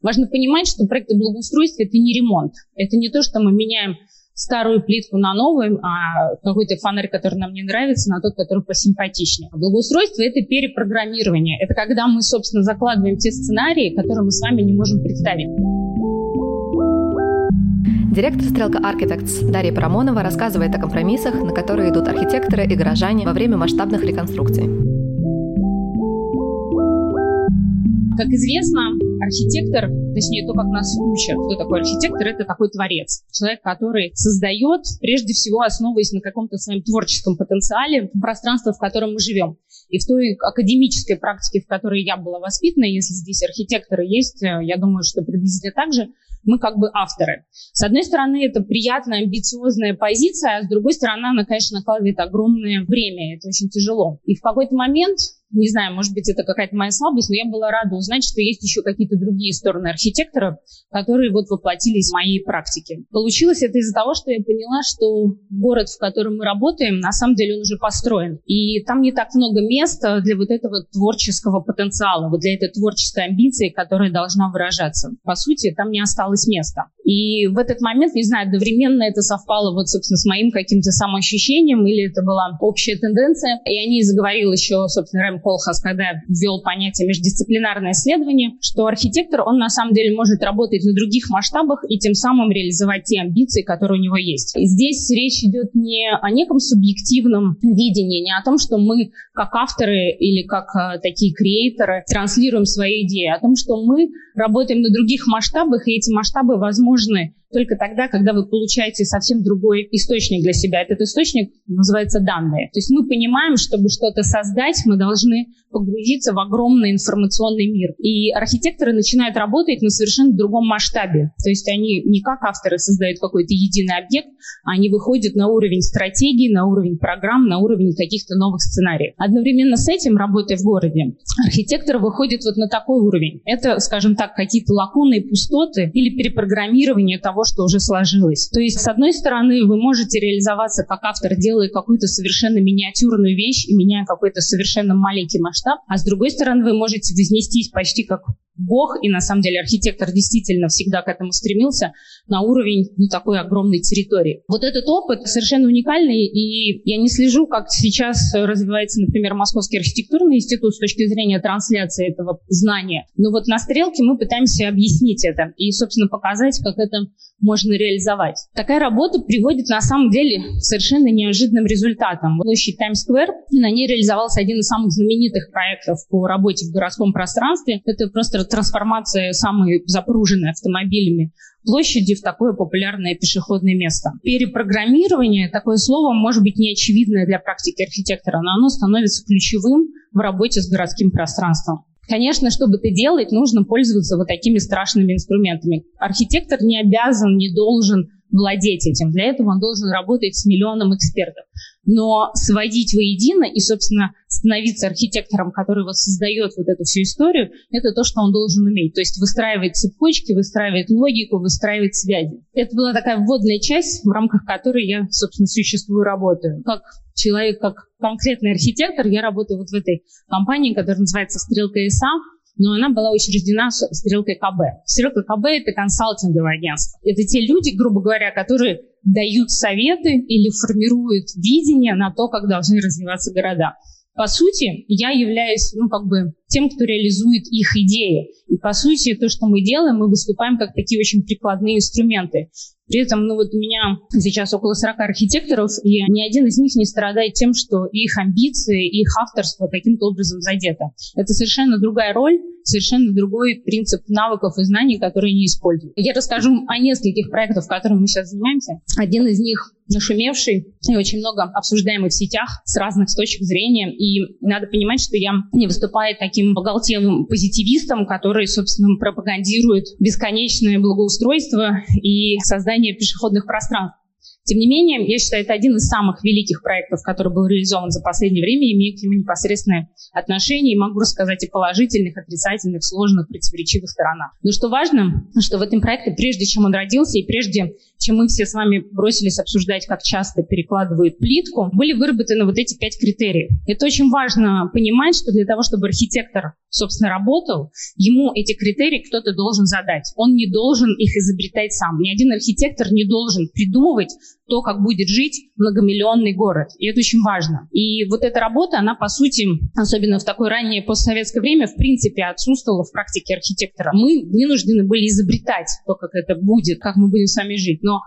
Важно понимать, что проекты благоустройства – это не ремонт. Это не то, что мы меняем старую плитку на новую, а какой-то фонарь, который нам не нравится, на тот, который посимпатичнее. Благоустройство – это перепрограммирование. Это когда мы, собственно, закладываем те сценарии, которые мы с вами не можем представить. Директор «Стрелка Architects» Дарья Парамонова рассказывает о компромиссах, на которые идут архитекторы и горожане во время масштабных реконструкций. Как известно, архитектор, точнее то, как нас учат, кто такой архитектор, это такой творец. Человек, который создает, прежде всего основываясь на каком-то своем творческом потенциале, пространство, в котором мы живем. И в той академической практике, в которой я была воспитана, если здесь архитекторы есть, э, я думаю, что приблизительно так же, мы как бы авторы. С одной стороны, это приятная, амбициозная позиция, а с другой стороны, она, конечно, накладывает огромное время, это очень тяжело. И в какой-то момент не знаю, может быть, это какая-то моя слабость, но я была рада узнать, что есть еще какие-то другие стороны архитекторов, которые вот воплотились в моей практике. Получилось это из-за того, что я поняла, что город, в котором мы работаем, на самом деле он уже построен. И там не так много места для вот этого творческого потенциала, вот для этой творческой амбиции, которая должна выражаться. По сути, там не осталось места. И в этот момент, не знаю, одновременно это совпало вот, собственно, с моим каким-то самоощущением или это была общая тенденция. И о ней заговорил еще, собственно, Рэм Колхас, когда ввел понятие междисциплинарное исследование, что архитектор, он на самом деле может работать на других масштабах и тем самым реализовать те амбиции, которые у него есть. И здесь речь идет не о неком субъективном видении, не о том, что мы как авторы или как э, такие креаторы транслируем свои идеи, а о том, что мы работаем на других масштабах, и эти масштабы возможны только тогда, когда вы получаете совсем другой источник для себя. Этот источник называется данные. То есть мы понимаем, чтобы что-то создать, мы должны погрузиться в огромный информационный мир. И архитекторы начинают работать на совершенно другом масштабе. То есть они не как авторы создают какой-то единый объект, а они выходят на уровень стратегии, на уровень программ, на уровень каких-то новых сценариев. Одновременно с этим, работая в городе, архитектор выходит вот на такой уровень. Это, скажем так, какие-то лакуны и пустоты или перепрограммирование того, что уже сложилось. То есть, с одной стороны, вы можете реализоваться как автор, делая какую-то совершенно миниатюрную вещь и меняя какой-то совершенно маленький масштаб, а с другой стороны вы можете вознестись почти как Бог, и на самом деле архитектор действительно всегда к этому стремился, на уровень ну, такой огромной территории. Вот этот опыт совершенно уникальный, и я не слежу, как сейчас развивается, например, Московский архитектурный институт с точки зрения трансляции этого знания. Но вот на стрелке мы пытаемся объяснить это и, собственно, показать, как это можно реализовать. Такая работа приводит на самом деле к совершенно неожиданным результатам. Площадь Таймс-сквер, на ней реализовался один из самых знаменитых проектов по работе в городском пространстве. Это просто трансформация самой запруженной автомобилями площади в такое популярное пешеходное место. Перепрограммирование, такое слово может быть неочевидное для практики архитектора, но оно становится ключевым в работе с городским пространством. Конечно, чтобы это делать, нужно пользоваться вот такими страшными инструментами. Архитектор не обязан, не должен владеть этим. Для этого он должен работать с миллионом экспертов. Но сводить воедино и, собственно, становиться архитектором, который вот создает вот эту всю историю, это то, что он должен уметь. То есть выстраивать цепочки, выстраивать логику, выстраивать связи. Это была такая вводная часть, в рамках которой я, собственно, существую, работаю. Как человек, как конкретный архитектор, я работаю вот в этой компании, которая называется «Стрелка ИСА», но она была учреждена стрелкой КБ. Стрелка КБ – это консалтинговое агентство. Это те люди, грубо говоря, которые дают советы или формируют видение на то, как должны развиваться города. По сути, я являюсь, ну, как бы тем, кто реализует их идеи. И, по сути, то, что мы делаем, мы выступаем как такие очень прикладные инструменты. При этом, ну вот у меня сейчас около 40 архитекторов, и ни один из них не страдает тем, что их амбиции, их авторство каким-то образом задето. Это совершенно другая роль, совершенно другой принцип навыков и знаний, которые они используют. Я расскажу о нескольких проектах, которыми мы сейчас занимаемся. Один из них нашумевший и очень много обсуждаемый в сетях с разных точек зрения. И надо понимать, что я не выступаю таким богатевым позитивистом, который, собственно, пропагандирует бесконечное благоустройство и создание пешеходных пространств. Тем не менее, я считаю, это один из самых великих проектов, который был реализован за последнее время, имею к нему непосредственное отношение и могу рассказать о положительных, отрицательных, сложных, противоречивых сторонах. Но что важно, что в этом проекте, прежде чем он родился и прежде чем мы все с вами бросились обсуждать, как часто перекладывают плитку, были выработаны вот эти пять критериев. Это очень важно понимать, что для того, чтобы архитектор собственно, работал, ему эти критерии кто-то должен задать. Он не должен их изобретать сам. Ни один архитектор не должен придумывать то, как будет жить многомиллионный город. И это очень важно. И вот эта работа, она, по сути, особенно в такое раннее постсоветское время, в принципе, отсутствовала в практике архитектора. Мы вынуждены были изобретать то, как это будет, как мы будем с вами жить. Но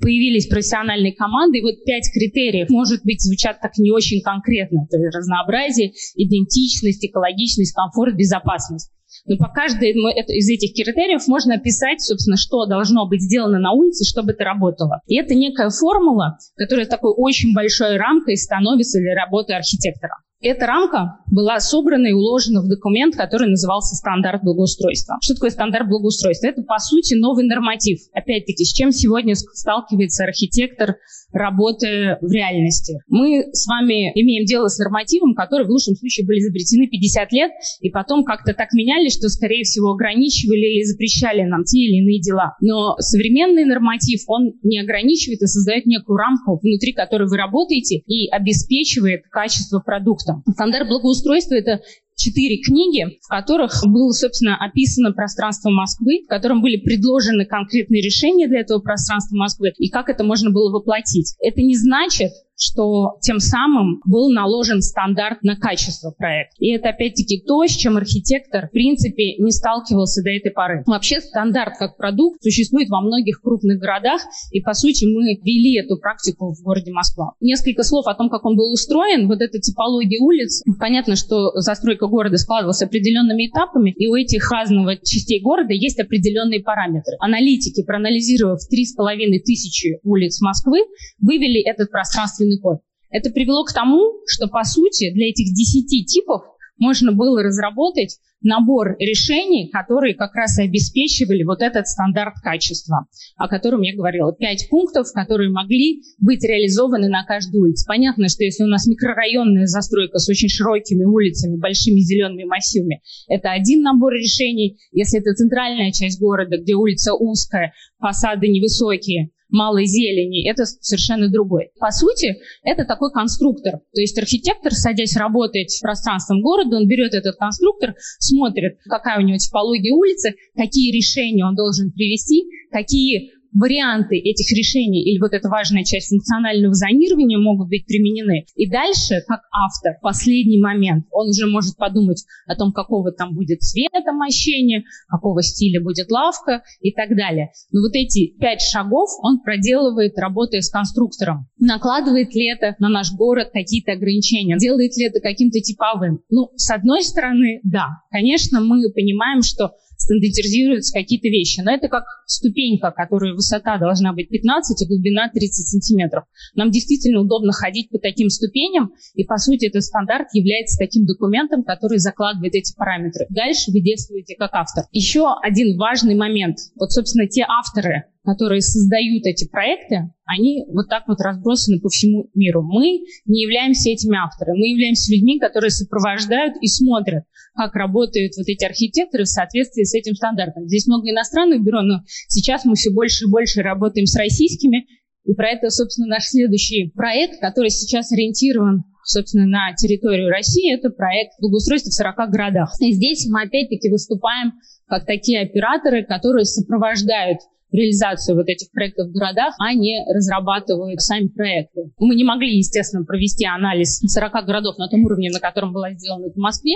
появились профессиональные команды, и вот пять критериев, может быть, звучат так не очень конкретно. Это разнообразие, идентичность, экологичность, комфорт, безопасность. Но по каждому из этих критериев можно описать, собственно, что должно быть сделано на улице, чтобы это работало. И это некая формула, которая такой очень большой рамкой становится для работы архитектора. Эта рамка была собрана и уложена в документ, который назывался «Стандарт благоустройства». Что такое стандарт благоустройства? Это, по сути, новый норматив. Опять-таки, с чем сегодня сталкивается архитектор, работая в реальности. Мы с вами имеем дело с нормативом, который в лучшем случае были изобретены 50 лет, и потом как-то так меняли, что, скорее всего, ограничивали или запрещали нам те или иные дела. Но современный норматив, он не ограничивает и создает некую рамку, внутри которой вы работаете, и обеспечивает качество продукта. Стандарт благоустройства – это четыре книги, в которых было, собственно, описано пространство Москвы, в котором были предложены конкретные решения для этого пространства Москвы и как это можно было воплотить. Это не значит, что тем самым был наложен стандарт на качество проекта. И это опять-таки то, с чем архитектор в принципе не сталкивался до этой поры. Вообще стандарт как продукт существует во многих крупных городах, и по сути мы ввели эту практику в городе Москва. Несколько слов о том, как он был устроен. Вот эта типология улиц. Понятно, что застройка города складывалась определенными этапами, и у этих разного частей города есть определенные параметры. Аналитики, проанализировав 3,5 тысячи улиц Москвы, вывели этот пространственный собственный код. Это привело к тому, что, по сути, для этих 10 типов можно было разработать набор решений, которые как раз и обеспечивали вот этот стандарт качества, о котором я говорила. Пять пунктов, которые могли быть реализованы на каждой улице. Понятно, что если у нас микрорайонная застройка с очень широкими улицами, большими зелеными массивами, это один набор решений. Если это центральная часть города, где улица узкая, фасады невысокие, малой зелени, это совершенно другой. По сути, это такой конструктор. То есть архитектор, садясь работать с пространством города, он берет этот конструктор, смотрит, какая у него типология улицы, какие решения он должен привести, какие варианты этих решений или вот эта важная часть функционального зонирования могут быть применены. И дальше, как автор, последний момент, он уже может подумать о том, какого там будет цвета мощения, какого стиля будет лавка и так далее. Но вот эти пять шагов он проделывает, работая с конструктором. Накладывает ли это на наш город какие-то ограничения? Делает ли это каким-то типовым? Ну, с одной стороны, да. Конечно, мы понимаем, что стандартизируются какие-то вещи. Но это как ступенька, которая высота должна быть 15, а глубина 30 сантиметров. Нам действительно удобно ходить по таким ступеням, и, по сути, этот стандарт является таким документом, который закладывает эти параметры. Дальше вы действуете как автор. Еще один важный момент. Вот, собственно, те авторы, которые создают эти проекты, они вот так вот разбросаны по всему миру. Мы не являемся этими авторами, мы являемся людьми, которые сопровождают и смотрят, как работают вот эти архитекторы в соответствии с этим стандартом. Здесь много иностранных бюро, но сейчас мы все больше и больше работаем с российскими, и про это, собственно, наш следующий проект, который сейчас ориентирован собственно, на территорию России, это проект благоустройства в 40 городах. И здесь мы опять-таки выступаем как такие операторы, которые сопровождают реализацию вот этих проектов в городах, а не разрабатывают сами проекты. Мы не могли, естественно, провести анализ 40 городов на том уровне, на котором была сделана в Москве,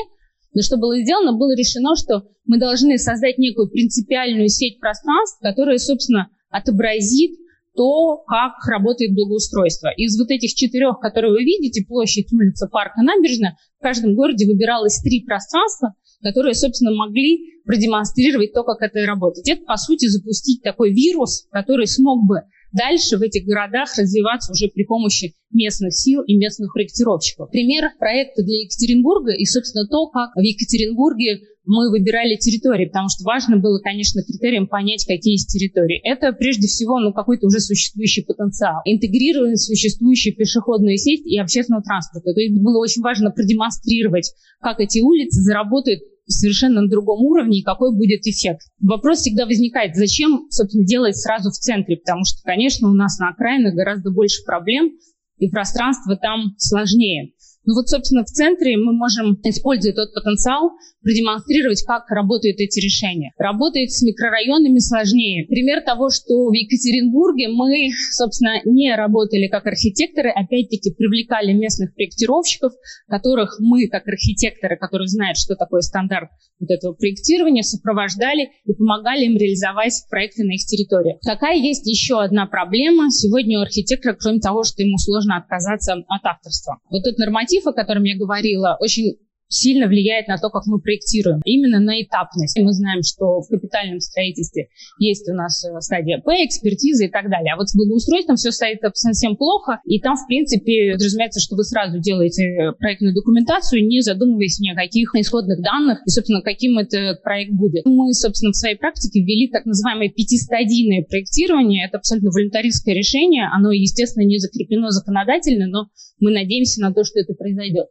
но что было сделано, было решено, что мы должны создать некую принципиальную сеть пространств, которая, собственно, отобразит то, как работает благоустройство. Из вот этих четырех, которые вы видите, площадь, улица, парк и набережная, в каждом городе выбиралось три пространства, которые, собственно, могли продемонстрировать то, как это работает. Это, по сути, запустить такой вирус, который смог бы дальше в этих городах развиваться уже при помощи местных сил и местных проектировщиков. Пример проекта для Екатеринбурга и, собственно, то, как в Екатеринбурге мы выбирали территории, потому что важно было, конечно, критерием понять, какие есть территории. Это прежде всего ну, какой-то уже существующий потенциал, интегрированный существующую пешеходную сеть и общественного транспорта. То есть было очень важно продемонстрировать, как эти улицы заработают совершенно на другом уровне и какой будет эффект. Вопрос всегда возникает, зачем, собственно, делать сразу в центре, потому что, конечно, у нас на окраинах гораздо больше проблем, и пространство там сложнее. Ну вот, собственно, в центре мы можем использовать тот потенциал, продемонстрировать, как работают эти решения. Работает с микрорайонами сложнее. Пример того, что в Екатеринбурге мы, собственно, не работали как архитекторы, опять-таки привлекали местных проектировщиков, которых мы, как архитекторы, которые знают, что такое стандарт вот этого проектирования, сопровождали и помогали им реализовать проекты на их территории. Какая есть еще одна проблема сегодня у архитектора, кроме того, что ему сложно отказаться от авторства? Вот тот норматив, о котором я говорила, очень сильно влияет на то, как мы проектируем. Именно на этапность. Мы знаем, что в капитальном строительстве есть у нас э, стадия П, экспертиза и так далее. А вот с благоустройством все стоит совсем плохо, и там, в принципе, подразумевается, что вы сразу делаете проектную документацию, не задумываясь ни о каких исходных данных и, собственно, каким этот проект будет. Мы, собственно, в своей практике ввели так называемое пятистадийное проектирование. Это абсолютно волонтаристское решение. Оно, естественно, не закреплено законодательно, но мы надеемся на то, что это произойдет.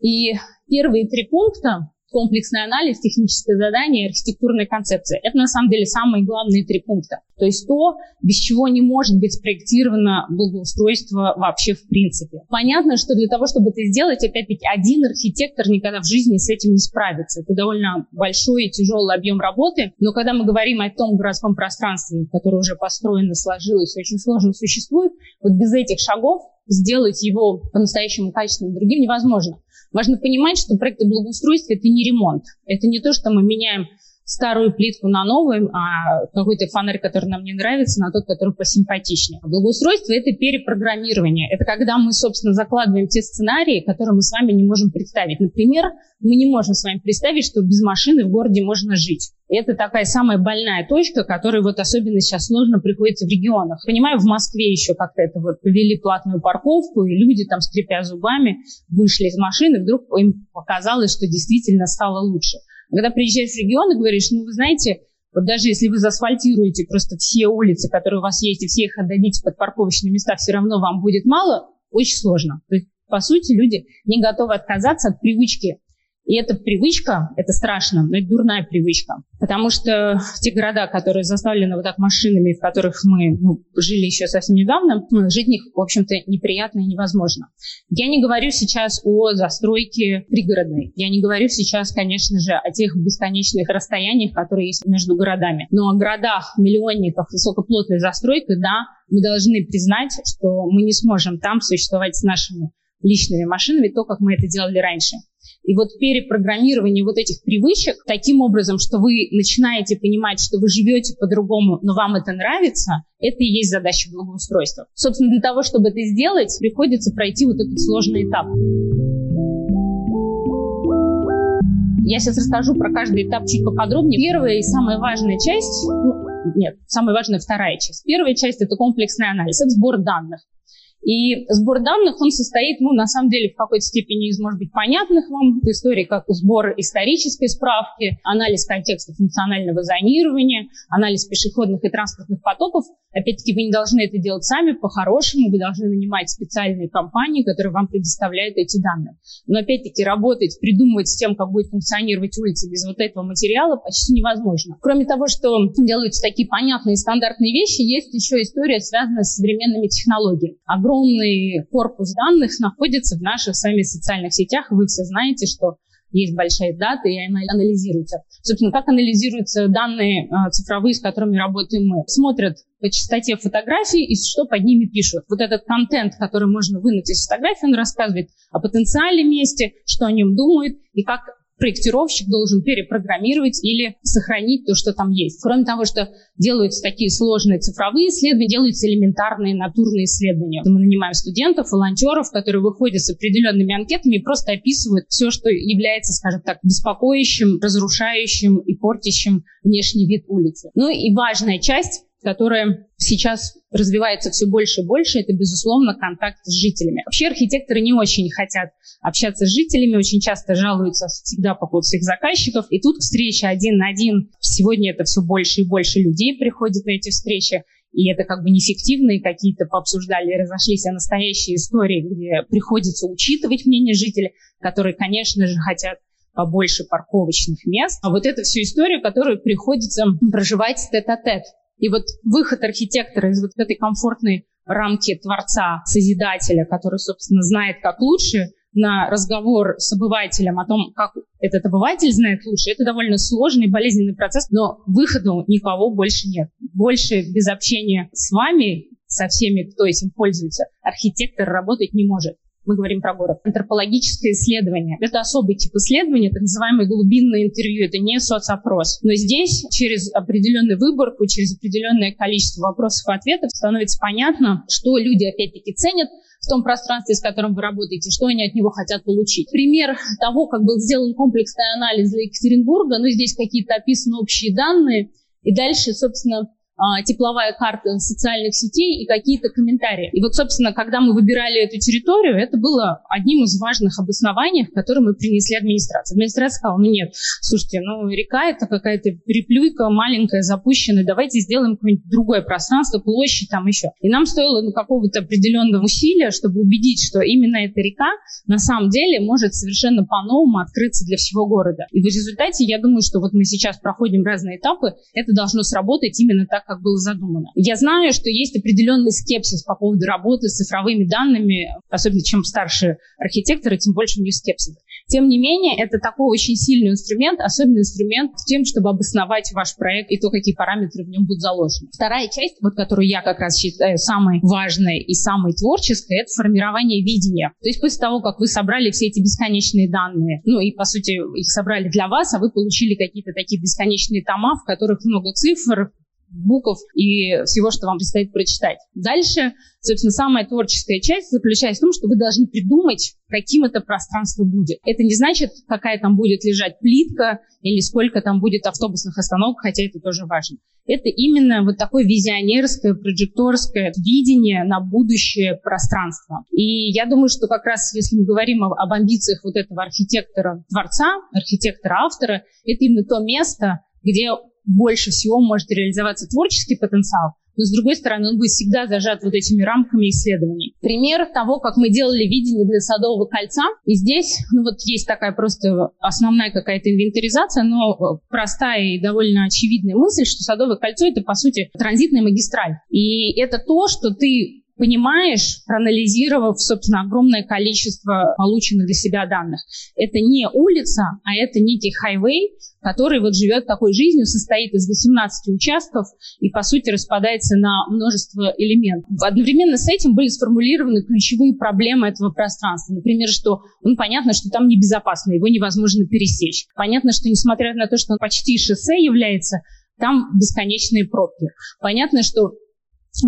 И первые три пункта комплексный анализ, техническое задание, архитектурная концепция. Это на самом деле самые главные три пункта. То есть то, без чего не может быть спроектировано благоустройство вообще в принципе. Понятно, что для того, чтобы это сделать, опять-таки, один архитектор никогда в жизни с этим не справится. Это довольно большой и тяжелый объем работы. Но когда мы говорим о том городском пространстве, которое уже построено, сложилось, очень сложно существует, вот без этих шагов сделать его по-настоящему качественным другим невозможно. Важно понимать, что проекты благоустройства – это не ремонт. Это не то, что мы меняем старую плитку на новую, а какой-то фонарь, который нам не нравится, на тот, который посимпатичнее. Благоустройство – это перепрограммирование. Это когда мы, собственно, закладываем те сценарии, которые мы с вами не можем представить. Например, мы не можем с вами представить, что без машины в городе можно жить. Это такая самая больная точка, которая вот особенно сейчас сложно приходится в регионах. Понимаю, в Москве еще как-то это вот повели платную парковку, и люди там, скрипя зубами, вышли из машины, вдруг им показалось, что действительно стало лучше. Когда приезжаешь в регион и говоришь, ну, вы знаете, вот даже если вы заасфальтируете просто все улицы, которые у вас есть, и все их отдадите под парковочные места, все равно вам будет мало, очень сложно. То есть, по сути, люди не готовы отказаться от привычки и эта привычка, это страшно, но это дурная привычка. Потому что те города, которые заставлены вот так машинами, в которых мы ну, жили еще совсем недавно, ну, жить в них, в общем-то, неприятно и невозможно. Я не говорю сейчас о застройке пригородной. Я не говорю сейчас, конечно же, о тех бесконечных расстояниях, которые есть между городами. Но о городах, миллионниках, высокоплотной застройкой, да, мы должны признать, что мы не сможем там существовать с нашими личными машинами, то, как мы это делали раньше. И вот перепрограммирование вот этих привычек таким образом, что вы начинаете понимать, что вы живете по-другому, но вам это нравится, это и есть задача благоустройства. Собственно, для того, чтобы это сделать, приходится пройти вот этот сложный этап. Я сейчас расскажу про каждый этап чуть поподробнее. Первая и самая важная часть, ну, нет, самая важная вторая часть. Первая часть – это комплексный анализ, это сбор данных. И сбор данных, он состоит, ну, на самом деле, в какой-то степени из, может быть, понятных вам историй, как сбор исторической справки, анализ контекста функционального зонирования, анализ пешеходных и транспортных потоков. Опять-таки, вы не должны это делать сами, по-хорошему, вы должны нанимать специальные компании, которые вам предоставляют эти данные. Но, опять-таки, работать, придумывать с тем, как будет функционировать улица без вот этого материала почти невозможно. Кроме того, что делаются такие понятные стандартные вещи, есть еще история, связанная с современными технологиями огромный корпус данных находится в наших с вами социальных сетях. Вы все знаете, что есть большая дата, и она анализируется. Собственно, как анализируются данные э, цифровые, с которыми работаем мы? Смотрят по частоте фотографий и что под ними пишут. Вот этот контент, который можно вынуть из фотографии, он рассказывает о потенциале месте, что о нем думают и как проектировщик должен перепрограммировать или сохранить то, что там есть. Кроме того, что делаются такие сложные цифровые исследования, делаются элементарные натурные исследования. Мы нанимаем студентов, волонтеров, которые выходят с определенными анкетами и просто описывают все, что является, скажем так, беспокоящим, разрушающим и портящим внешний вид улицы. Ну и важная часть которая сейчас развивается все больше и больше, это, безусловно, контакт с жителями. Вообще архитекторы не очень хотят общаться с жителями, очень часто жалуются всегда по поводу своих заказчиков. И тут встреча один на один. Сегодня это все больше и больше людей приходит на эти встречи. И это как бы неэффективные какие-то пообсуждали, разошлись, а настоящие истории, где приходится учитывать мнение жителей, которые, конечно же, хотят побольше парковочных мест. А вот это всю историю, которую приходится проживать тет-а-тет. И вот выход архитектора из вот этой комфортной рамки творца, созидателя, который, собственно, знает, как лучше, на разговор с обывателем о том, как этот обыватель знает лучше, это довольно сложный, болезненный процесс, но выхода никого больше нет. Больше без общения с вами, со всеми, кто этим пользуется, архитектор работать не может мы говорим про город. Антропологическое исследование. Это особый тип исследования, так называемое глубинное интервью. Это не соцопрос. Но здесь через определенную выборку, через определенное количество вопросов и ответов становится понятно, что люди опять-таки ценят в том пространстве, с которым вы работаете, что они от него хотят получить. Пример того, как был сделан комплексный анализ для Екатеринбурга, ну, здесь какие-то описаны общие данные, и дальше, собственно, тепловая карта социальных сетей и какие-то комментарии. И вот, собственно, когда мы выбирали эту территорию, это было одним из важных обоснований, которые мы принесли администрации. Администрация сказала, ну нет, слушайте, ну река это какая-то переплюйка маленькая, запущенная, давайте сделаем какое-нибудь другое пространство, площадь там еще. И нам стоило ну, какого-то определенного усилия, чтобы убедить, что именно эта река на самом деле может совершенно по-новому открыться для всего города. И в результате я думаю, что вот мы сейчас проходим разные этапы, это должно сработать именно так, как было задумано. Я знаю, что есть определенный скепсис по поводу работы с цифровыми данными, особенно чем старше архитекторы, тем больше у них скепсис. Тем не менее, это такой очень сильный инструмент, особенный инструмент в тем, чтобы обосновать ваш проект и то, какие параметры в нем будут заложены. Вторая часть, вот которую я как раз считаю самой важной и самой творческой, это формирование видения. То есть после того, как вы собрали все эти бесконечные данные, ну и, по сути, их собрали для вас, а вы получили какие-то такие бесконечные тома, в которых много цифр, букв и всего, что вам предстоит прочитать. Дальше, собственно, самая творческая часть заключается в том, что вы должны придумать, каким это пространство будет. Это не значит, какая там будет лежать плитка или сколько там будет автобусных остановок, хотя это тоже важно. Это именно вот такое визионерское, проекторское видение на будущее пространство. И я думаю, что как раз если мы говорим об, об амбициях вот этого архитектора-творца, архитектора-автора, это именно то место, где больше всего может реализоваться творческий потенциал, но с другой стороны он будет всегда зажат вот этими рамками исследований. Пример того, как мы делали видение для Садового кольца. И здесь, ну вот есть такая просто основная какая-то инвентаризация, но простая и довольно очевидная мысль, что Садовое кольцо это по сути транзитная магистраль. И это то, что ты понимаешь, проанализировав, собственно, огромное количество полученных для себя данных. Это не улица, а это некий хайвей, который вот живет такой жизнью, состоит из 18 участков и, по сути, распадается на множество элементов. Одновременно с этим были сформулированы ключевые проблемы этого пространства. Например, что ну, понятно, что там небезопасно, его невозможно пересечь. Понятно, что несмотря на то, что он почти шоссе является, там бесконечные пробки. Понятно, что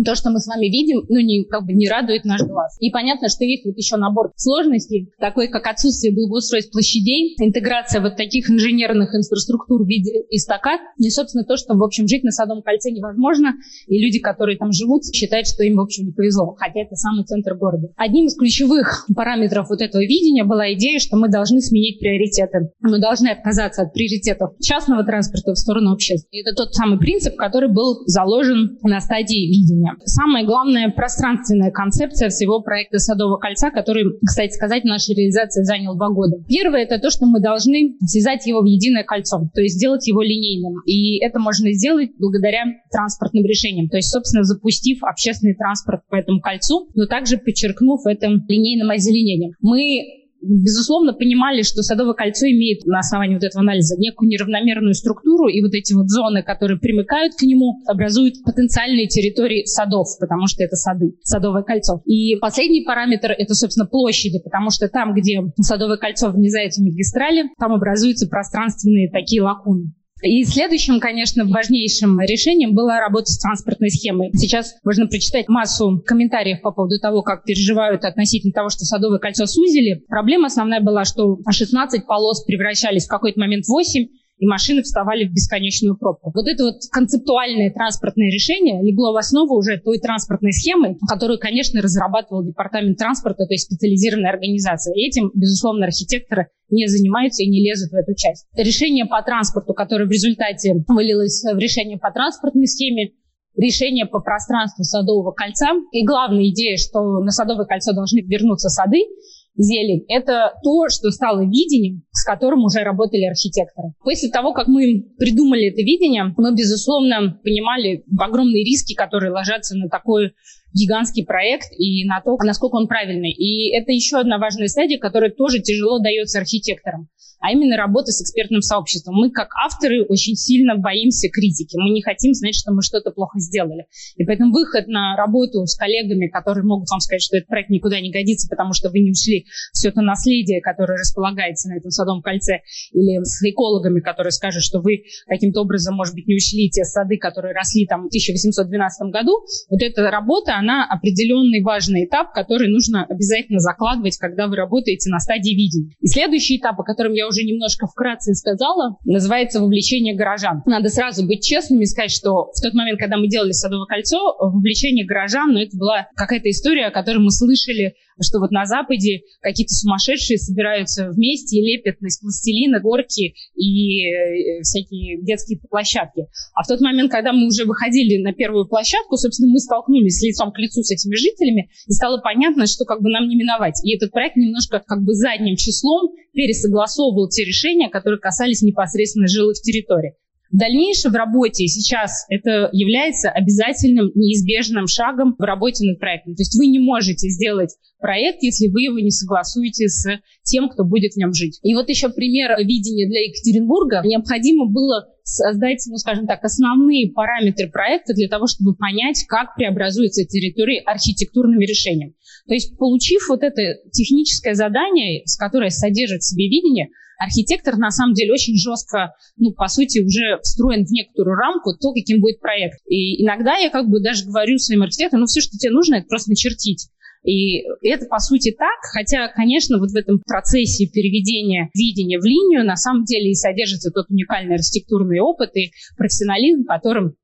то, что мы с вами видим, ну, не, как бы не радует наш глаз. И понятно, что есть вот еще набор сложностей, такой как отсутствие благоустройств площадей, интеграция вот таких инженерных инфраструктур в виде эстакад, и, собственно, то, что, в общем, жить на Садовом кольце невозможно, и люди, которые там живут, считают, что им, в общем, не повезло, хотя это самый центр города. Одним из ключевых параметров вот этого видения была идея, что мы должны сменить приоритеты. Мы должны отказаться от приоритетов частного транспорта в сторону общественного. И это тот самый принцип, который был заложен на стадии видения видения. Самая главная пространственная концепция всего проекта Садового кольца, который, кстати сказать, наша реализация занял два года. Первое – это то, что мы должны связать его в единое кольцо, то есть сделать его линейным. И это можно сделать благодаря транспортным решениям, то есть, собственно, запустив общественный транспорт по этому кольцу, но также подчеркнув это линейным озеленением. Мы безусловно, понимали, что Садовое кольцо имеет на основании вот этого анализа некую неравномерную структуру, и вот эти вот зоны, которые примыкают к нему, образуют потенциальные территории садов, потому что это сады, Садовое кольцо. И последний параметр – это, собственно, площади, потому что там, где Садовое кольцо внезается в магистрали, там образуются пространственные такие лакуны. И следующим, конечно, важнейшим решением была работа с транспортной схемой. Сейчас можно прочитать массу комментариев по поводу того, как переживают относительно того, что Садовое кольцо сузили. Проблема основная была, что 16 полос превращались в какой-то момент в 8, и машины вставали в бесконечную пробку. Вот это вот концептуальное транспортное решение легло в основу уже той транспортной схемы, которую, конечно, разрабатывал департамент транспорта, то есть специализированная организация. И этим, безусловно, архитекторы не занимаются и не лезут в эту часть. Решение по транспорту, которое в результате вылилось в решение по транспортной схеме, решение по пространству Садового кольца. И главная идея, что на Садовое кольцо должны вернуться сады, зелень. Это то, что стало видением, с которым уже работали архитекторы. После того, как мы придумали это видение, мы, безусловно, понимали огромные риски, которые ложатся на такое гигантский проект и на то, насколько он правильный. И это еще одна важная стадия, которая тоже тяжело дается архитекторам а именно работа с экспертным сообществом. Мы, как авторы, очень сильно боимся критики. Мы не хотим знать, что мы что-то плохо сделали. И поэтому выход на работу с коллегами, которые могут вам сказать, что этот проект никуда не годится, потому что вы не ушли все это наследие, которое располагается на этом садовом кольце, или с экологами, которые скажут, что вы каким-то образом, может быть, не учли те сады, которые росли там в 1812 году. Вот эта работа, она определенный важный этап, который нужно обязательно закладывать, когда вы работаете на стадии видения. И следующий этап, о котором я уже немножко вкратце сказала, называется вовлечение горожан. Надо сразу быть честными и сказать, что в тот момент, когда мы делали Садовое кольцо, вовлечение горожан, ну, это была какая-то история, о которой мы слышали что вот на Западе какие-то сумасшедшие собираются вместе и лепят из пластилина горки и э, всякие детские площадки. А в тот момент, когда мы уже выходили на первую площадку, собственно, мы столкнулись лицом к лицу с этими жителями, и стало понятно, что как бы нам не миновать. И этот проект немножко как бы задним числом пересогласовывал те решения, которые касались непосредственно жилых территорий. В дальнейшем в работе сейчас это является обязательным, неизбежным шагом в работе над проектом. То есть вы не можете сделать проект, если вы его не согласуете с тем, кто будет в нем жить. И вот еще пример видения для Екатеринбурга. Необходимо было создать, ну, скажем так, основные параметры проекта для того, чтобы понять, как преобразуется территория архитектурными решениями. То есть, получив вот это техническое задание, с которое содержит в себе видение, архитектор на самом деле очень жестко, ну, по сути, уже встроен в некоторую рамку то, каким будет проект. И иногда я как бы даже говорю своим архитекторам, ну, все, что тебе нужно, это просто начертить. И это, по сути, так, хотя, конечно, вот в этом процессе переведения видения в линию на самом деле и содержится тот уникальный архитектурный опыт и профессионализм, которым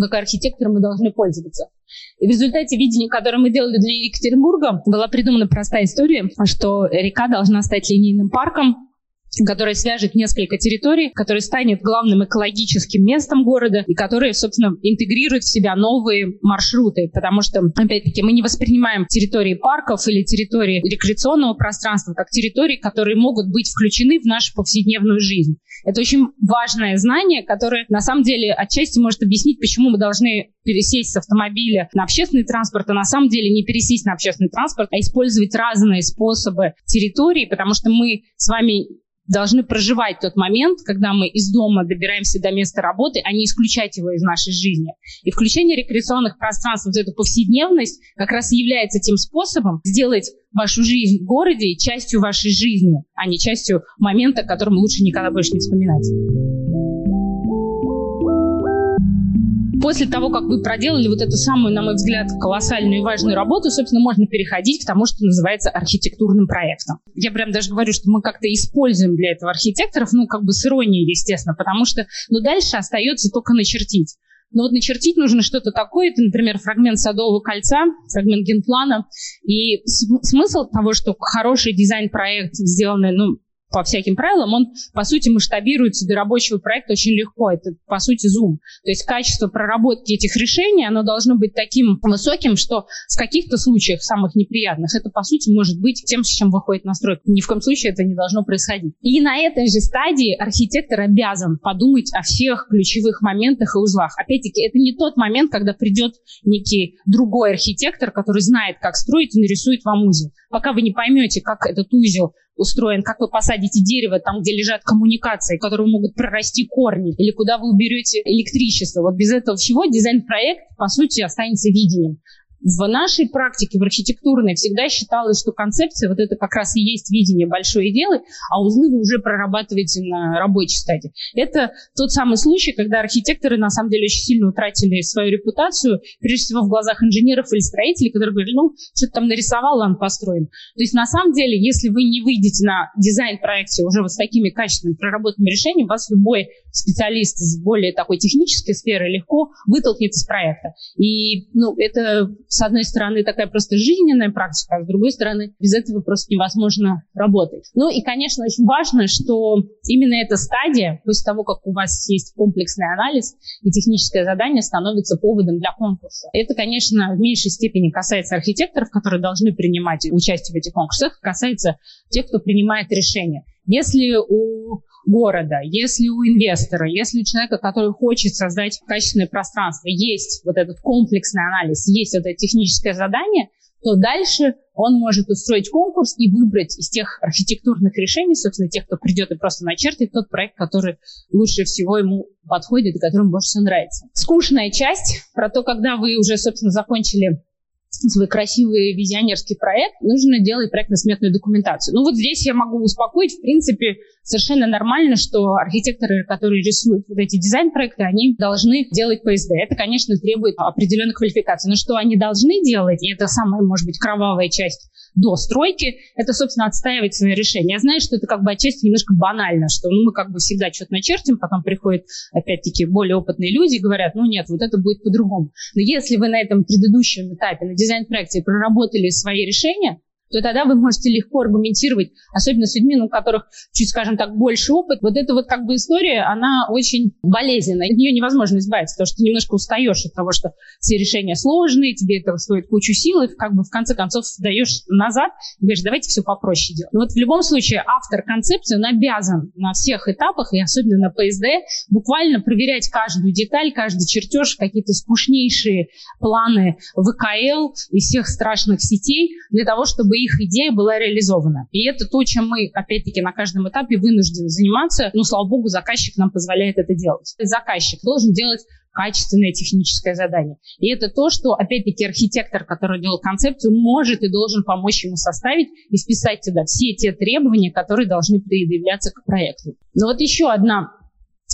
как архитекторы мы должны пользоваться. И в результате видения, которое мы делали для Екатеринбурга, была придумана простая история, что река должна стать линейным парком, которая свяжет несколько территорий, которая станет главным экологическим местом города и которая, собственно, интегрирует в себя новые маршруты, потому что, опять-таки, мы не воспринимаем территории парков или территории рекреационного пространства как территории, которые могут быть включены в нашу повседневную жизнь. Это очень важное знание, которое, на самом деле, отчасти может объяснить, почему мы должны пересесть с автомобиля на общественный транспорт, а на самом деле не пересесть на общественный транспорт, а использовать разные способы территории, потому что мы с вами должны проживать тот момент, когда мы из дома добираемся до места работы, а не исключать его из нашей жизни. И включение рекреационных пространств, вот эту повседневность, как раз и является тем способом сделать вашу жизнь в городе частью вашей жизни, а не частью момента, которым лучше никогда больше не вспоминать. После того, как вы проделали вот эту самую, на мой взгляд, колоссальную и важную работу, собственно, можно переходить к тому, что называется архитектурным проектом. Я прям даже говорю, что мы как-то используем для этого архитекторов, ну, как бы с иронией, естественно, потому что, ну, дальше остается только начертить. Но вот начертить нужно что-то такое, это, например, фрагмент садового кольца, фрагмент генплана. И смысл того, что хороший дизайн-проект, сделанный, ну, по всяким правилам, он, по сути, масштабируется до рабочего проекта очень легко. Это, по сути, Zoom. То есть качество проработки этих решений, оно должно быть таким высоким, что в каких-то случаях, самых неприятных, это, по сути, может быть тем, с чем выходит настройка. Ни в коем случае это не должно происходить. И на этой же стадии архитектор обязан подумать о всех ключевых моментах и узлах. Опять-таки, это не тот момент, когда придет некий другой архитектор, который знает, как строить и нарисует вам узел. Пока вы не поймете, как этот узел устроен, как вы посадите дерево там, где лежат коммуникации, которые могут прорасти корни, или куда вы уберете электричество. Вот без этого всего дизайн-проект, по сути, останется видением. В нашей практике, в архитектурной, всегда считалось, что концепция вот это как раз и есть видение большое дело, а узлы вы уже прорабатываете на рабочей стадии. Это тот самый случай, когда архитекторы на самом деле очень сильно утратили свою репутацию, прежде всего в глазах инженеров или строителей, которые говорили, ну, что-то там нарисовал, ладно, построим. То есть на самом деле, если вы не выйдете на дизайн-проекте уже вот с такими качественными проработанными решениями, вас любой специалист из более такой технической сферы легко вытолкнет из проекта. И ну, это с одной стороны, такая просто жизненная практика, а с другой стороны, без этого просто невозможно работать. Ну и, конечно, очень важно, что именно эта стадия, после того, как у вас есть комплексный анализ и техническое задание, становится поводом для конкурса. Это, конечно, в меньшей степени касается архитекторов, которые должны принимать участие в этих конкурсах, касается тех, кто принимает решения. Если у города, если у инвестора, если у человека, который хочет создать качественное пространство, есть вот этот комплексный анализ, есть вот это техническое задание, то дальше он может устроить конкурс и выбрать из тех архитектурных решений, собственно, тех, кто придет и просто начертит тот проект, который лучше всего ему подходит и которому больше всего нравится. Скучная часть про то, когда вы уже, собственно, закончили свой красивый визионерский проект, нужно делать проектно-сметную документацию. Ну вот здесь я могу успокоить, в принципе, совершенно нормально, что архитекторы, которые рисуют вот эти дизайн-проекты, они должны делать ПСД. Это, конечно, требует определенной квалификации. Но что они должны делать, и это самая, может быть, кровавая часть до стройки, это, собственно, отстаивать свои решения. Я знаю, что это как бы отчасти немножко банально, что ну, мы как бы всегда что-то начертим, потом приходят, опять-таки, более опытные люди и говорят, ну нет, вот это будет по-другому. Но если вы на этом предыдущем этапе, на дизайн-проекте проработали свои решения, то тогда вы можете легко аргументировать, особенно с людьми, ну, у которых чуть, скажем так, больше опыт. Вот эта вот как бы история, она очень болезненная. От нее невозможно избавиться, потому что ты немножко устаешь от того, что все решения сложные, тебе это стоит кучу сил, и как бы в конце концов даешь назад и говоришь, давайте все попроще делать. Но вот в любом случае автор концепции, он обязан на всех этапах, и особенно на ПСД, буквально проверять каждую деталь, каждый чертеж, какие-то скучнейшие планы ВКЛ и всех страшных сетей для того, чтобы их идея была реализована. И это то, чем мы, опять-таки, на каждом этапе вынуждены заниматься. Ну, слава богу, заказчик нам позволяет это делать. Заказчик должен делать качественное техническое задание. И это то, что, опять-таки, архитектор, который делал концепцию, может и должен помочь ему составить и вписать туда все те требования, которые должны предъявляться к проекту. Но вот еще одна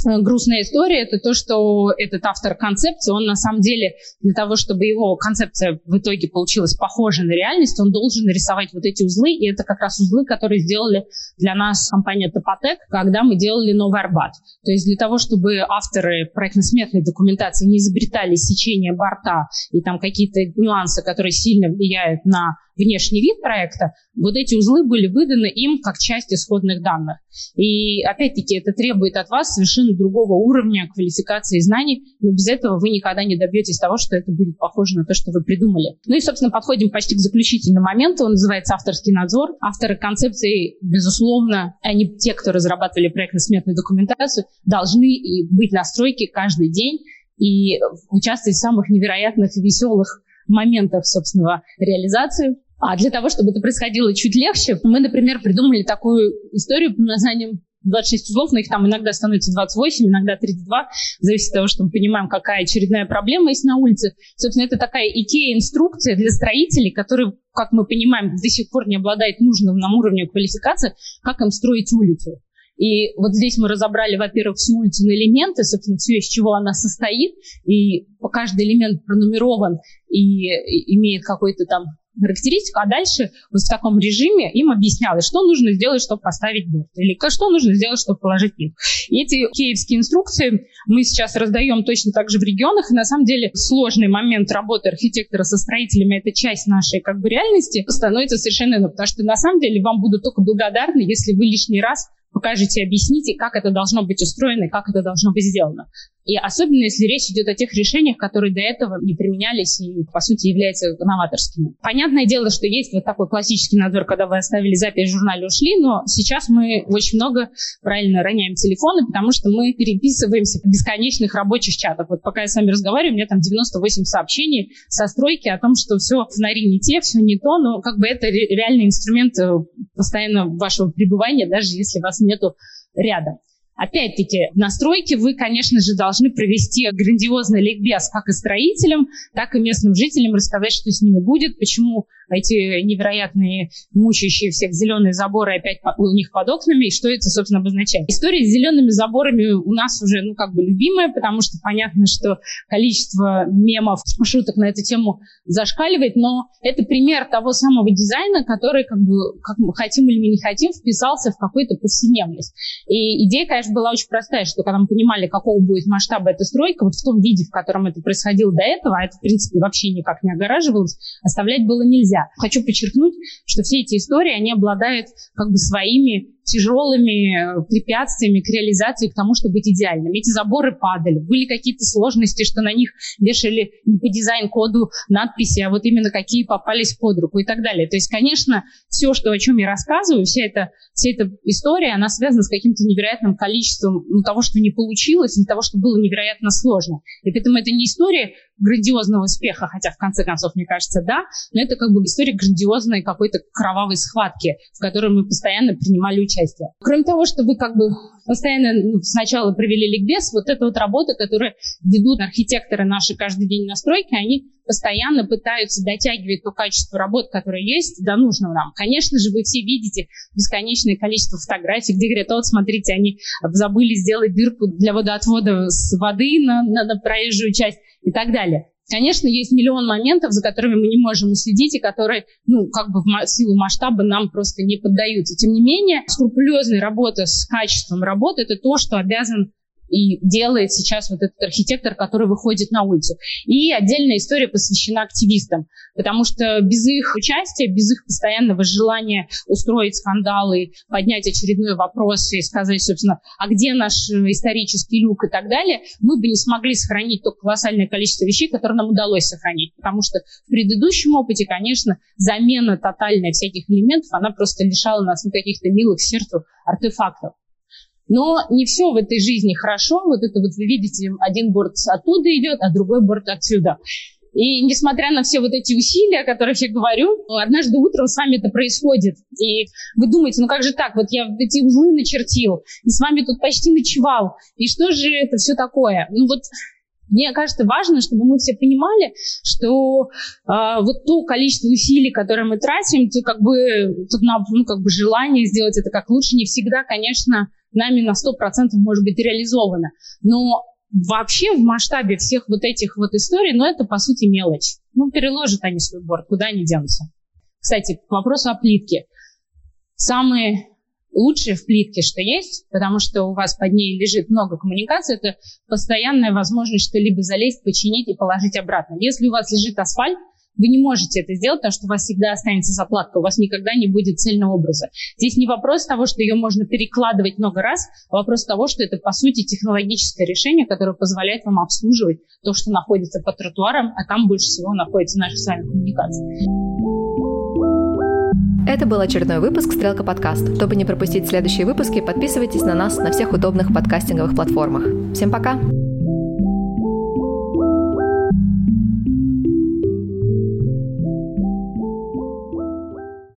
грустная история, это то, что этот автор концепции, он на самом деле для того, чтобы его концепция в итоге получилась похожа на реальность, он должен нарисовать вот эти узлы, и это как раз узлы, которые сделали для нас компания Топотек, когда мы делали Новый Арбат. То есть для того, чтобы авторы проектно-сметной документации не изобретали сечение борта и там какие-то нюансы, которые сильно влияют на внешний вид проекта, вот эти узлы были выданы им как часть исходных данных. И опять-таки это требует от вас совершенно другого уровня квалификации и знаний, но без этого вы никогда не добьетесь того, что это будет похоже на то, что вы придумали. Ну и, собственно, подходим почти к заключительному моменту, он называется авторский надзор. Авторы концепции, безусловно, они те, кто разрабатывали проектно-сметную документацию, должны быть на стройке каждый день и участвовать в самых невероятных и веселых моментах, собственно, реализации. А для того, чтобы это происходило чуть легче, мы, например, придумали такую историю под названием 26 узлов, но их там иногда становится 28, иногда 32, зависит от того, что мы понимаем, какая очередная проблема есть на улице. Собственно, это такая IKEA-инструкция для строителей, которые, как мы понимаем, до сих пор не обладает нужным нам уровнем квалификации, как им строить улицу. И вот здесь мы разобрали, во-первых, всю улицу на элементы, собственно, все, из чего она состоит, и каждый элемент пронумерован и имеет какой-то там характеристику, а дальше вот в таком режиме им объяснялось, что нужно сделать, чтобы поставить борт, или что нужно сделать, чтобы положить плитку. И эти киевские инструкции мы сейчас раздаем точно так же в регионах, и на самом деле сложный момент работы архитектора со строителями, это часть нашей как бы реальности, становится совершенно иной, потому что на самом деле вам будут только благодарны, если вы лишний раз покажете, объясните, как это должно быть устроено и как это должно быть сделано. И особенно, если речь идет о тех решениях, которые до этого не применялись и, по сути, являются новаторскими. Понятное дело, что есть вот такой классический надзор, когда вы оставили запись в журнале, ушли, но сейчас мы очень много правильно роняем телефоны, потому что мы переписываемся в бесконечных рабочих чатах. Вот пока я с вами разговариваю, у меня там 98 сообщений со стройки о том, что все фонари не те, все не то, но как бы это реальный инструмент э, постоянно вашего пребывания, даже если вас нету рядом. Опять-таки, в настройке вы, конечно же, должны провести грандиозный ликбез как и строителям, так и местным жителям, рассказать, что с ними будет, почему эти невероятные, мучающие всех зеленые заборы опять у них под окнами, и что это, собственно, обозначает. История с зелеными заборами у нас уже, ну, как бы любимая, потому что понятно, что количество мемов, шуток на эту тему зашкаливает, но это пример того самого дизайна, который, как бы, как мы хотим или мы не хотим, вписался в какую-то повседневность. И идея, конечно, была очень простая, что когда мы понимали, какого будет масштаба эта стройка, вот в том виде, в котором это происходило до этого, а это, в принципе, вообще никак не огораживалось, оставлять было нельзя. Хочу подчеркнуть, что все эти истории, они обладают как бы своими тяжелыми препятствиями к реализации, к тому, чтобы быть идеальным. Эти заборы падали, были какие-то сложности, что на них вешали не по дизайн-коду надписи, а вот именно какие попались под руку и так далее. То есть, конечно, все, что, о чем я рассказываю, вся эта, вся эта история, она связана с каким-то невероятным количеством ну, того, что не получилось, или того, что было невероятно сложно. И поэтому это не история грандиозного успеха, хотя в конце концов, мне кажется, да, но это как бы история грандиозной какой-то кровавой схватки, в которой мы постоянно принимали участие. Кроме того, что вы как бы постоянно ну, сначала провели ликбез, вот эта вот работа, которую ведут архитекторы наши каждый день на стройке, они постоянно пытаются дотягивать то качество работ, которое есть, до нужного нам. Конечно же, вы все видите бесконечное количество фотографий, где говорят, вот, смотрите, они забыли сделать дырку для водоотвода с воды на, на, на проезжую часть и так далее. Конечно, есть миллион моментов, за которыми мы не можем уследить, и которые, ну, как бы в силу масштаба нам просто не поддаются. Тем не менее, скрупулезная работа с качеством работы – это то, что обязан и делает сейчас вот этот архитектор, который выходит на улицу. И отдельная история посвящена активистам, потому что без их участия, без их постоянного желания устроить скандалы, поднять очередной вопрос и сказать, собственно, а где наш исторический люк и так далее, мы бы не смогли сохранить то колоссальное количество вещей, которые нам удалось сохранить. Потому что в предыдущем опыте, конечно, замена тотальная всяких элементов, она просто лишала нас ну, каких-то милых сердцу артефактов. Но не все в этой жизни хорошо. Вот это вот вы видите, один борт оттуда идет, а другой борт отсюда. И несмотря на все вот эти усилия, о которых я говорю, однажды утром с вами это происходит. И вы думаете, ну как же так, вот я эти узлы начертил, и с вами тут почти ночевал. И что же это все такое? Ну вот мне кажется, важно, чтобы мы все понимали, что э, вот то количество усилий, которое мы тратим, то как бы тут ну, как бы желание сделать это как лучше не всегда, конечно, нами на 100% может быть реализовано. Но вообще в масштабе всех вот этих вот историй, ну, это, по сути, мелочь. Ну, переложат они свой борт, куда они денутся. Кстати, к вопросу о плитке. Самые лучшие в плитке, что есть, потому что у вас под ней лежит много коммуникаций, это постоянная возможность что-либо залезть, починить и положить обратно. Если у вас лежит асфальт, вы не можете это сделать, потому что у вас всегда останется заплатка, у вас никогда не будет цельного образа. Здесь не вопрос того, что ее можно перекладывать много раз, а вопрос того, что это, по сути, технологическое решение, которое позволяет вам обслуживать то, что находится по тротуарам, а там больше всего находится наша с вами коммуникация. Это был очередной выпуск «Стрелка подкаст». Чтобы не пропустить следующие выпуски, подписывайтесь на нас на всех удобных подкастинговых платформах. Всем пока!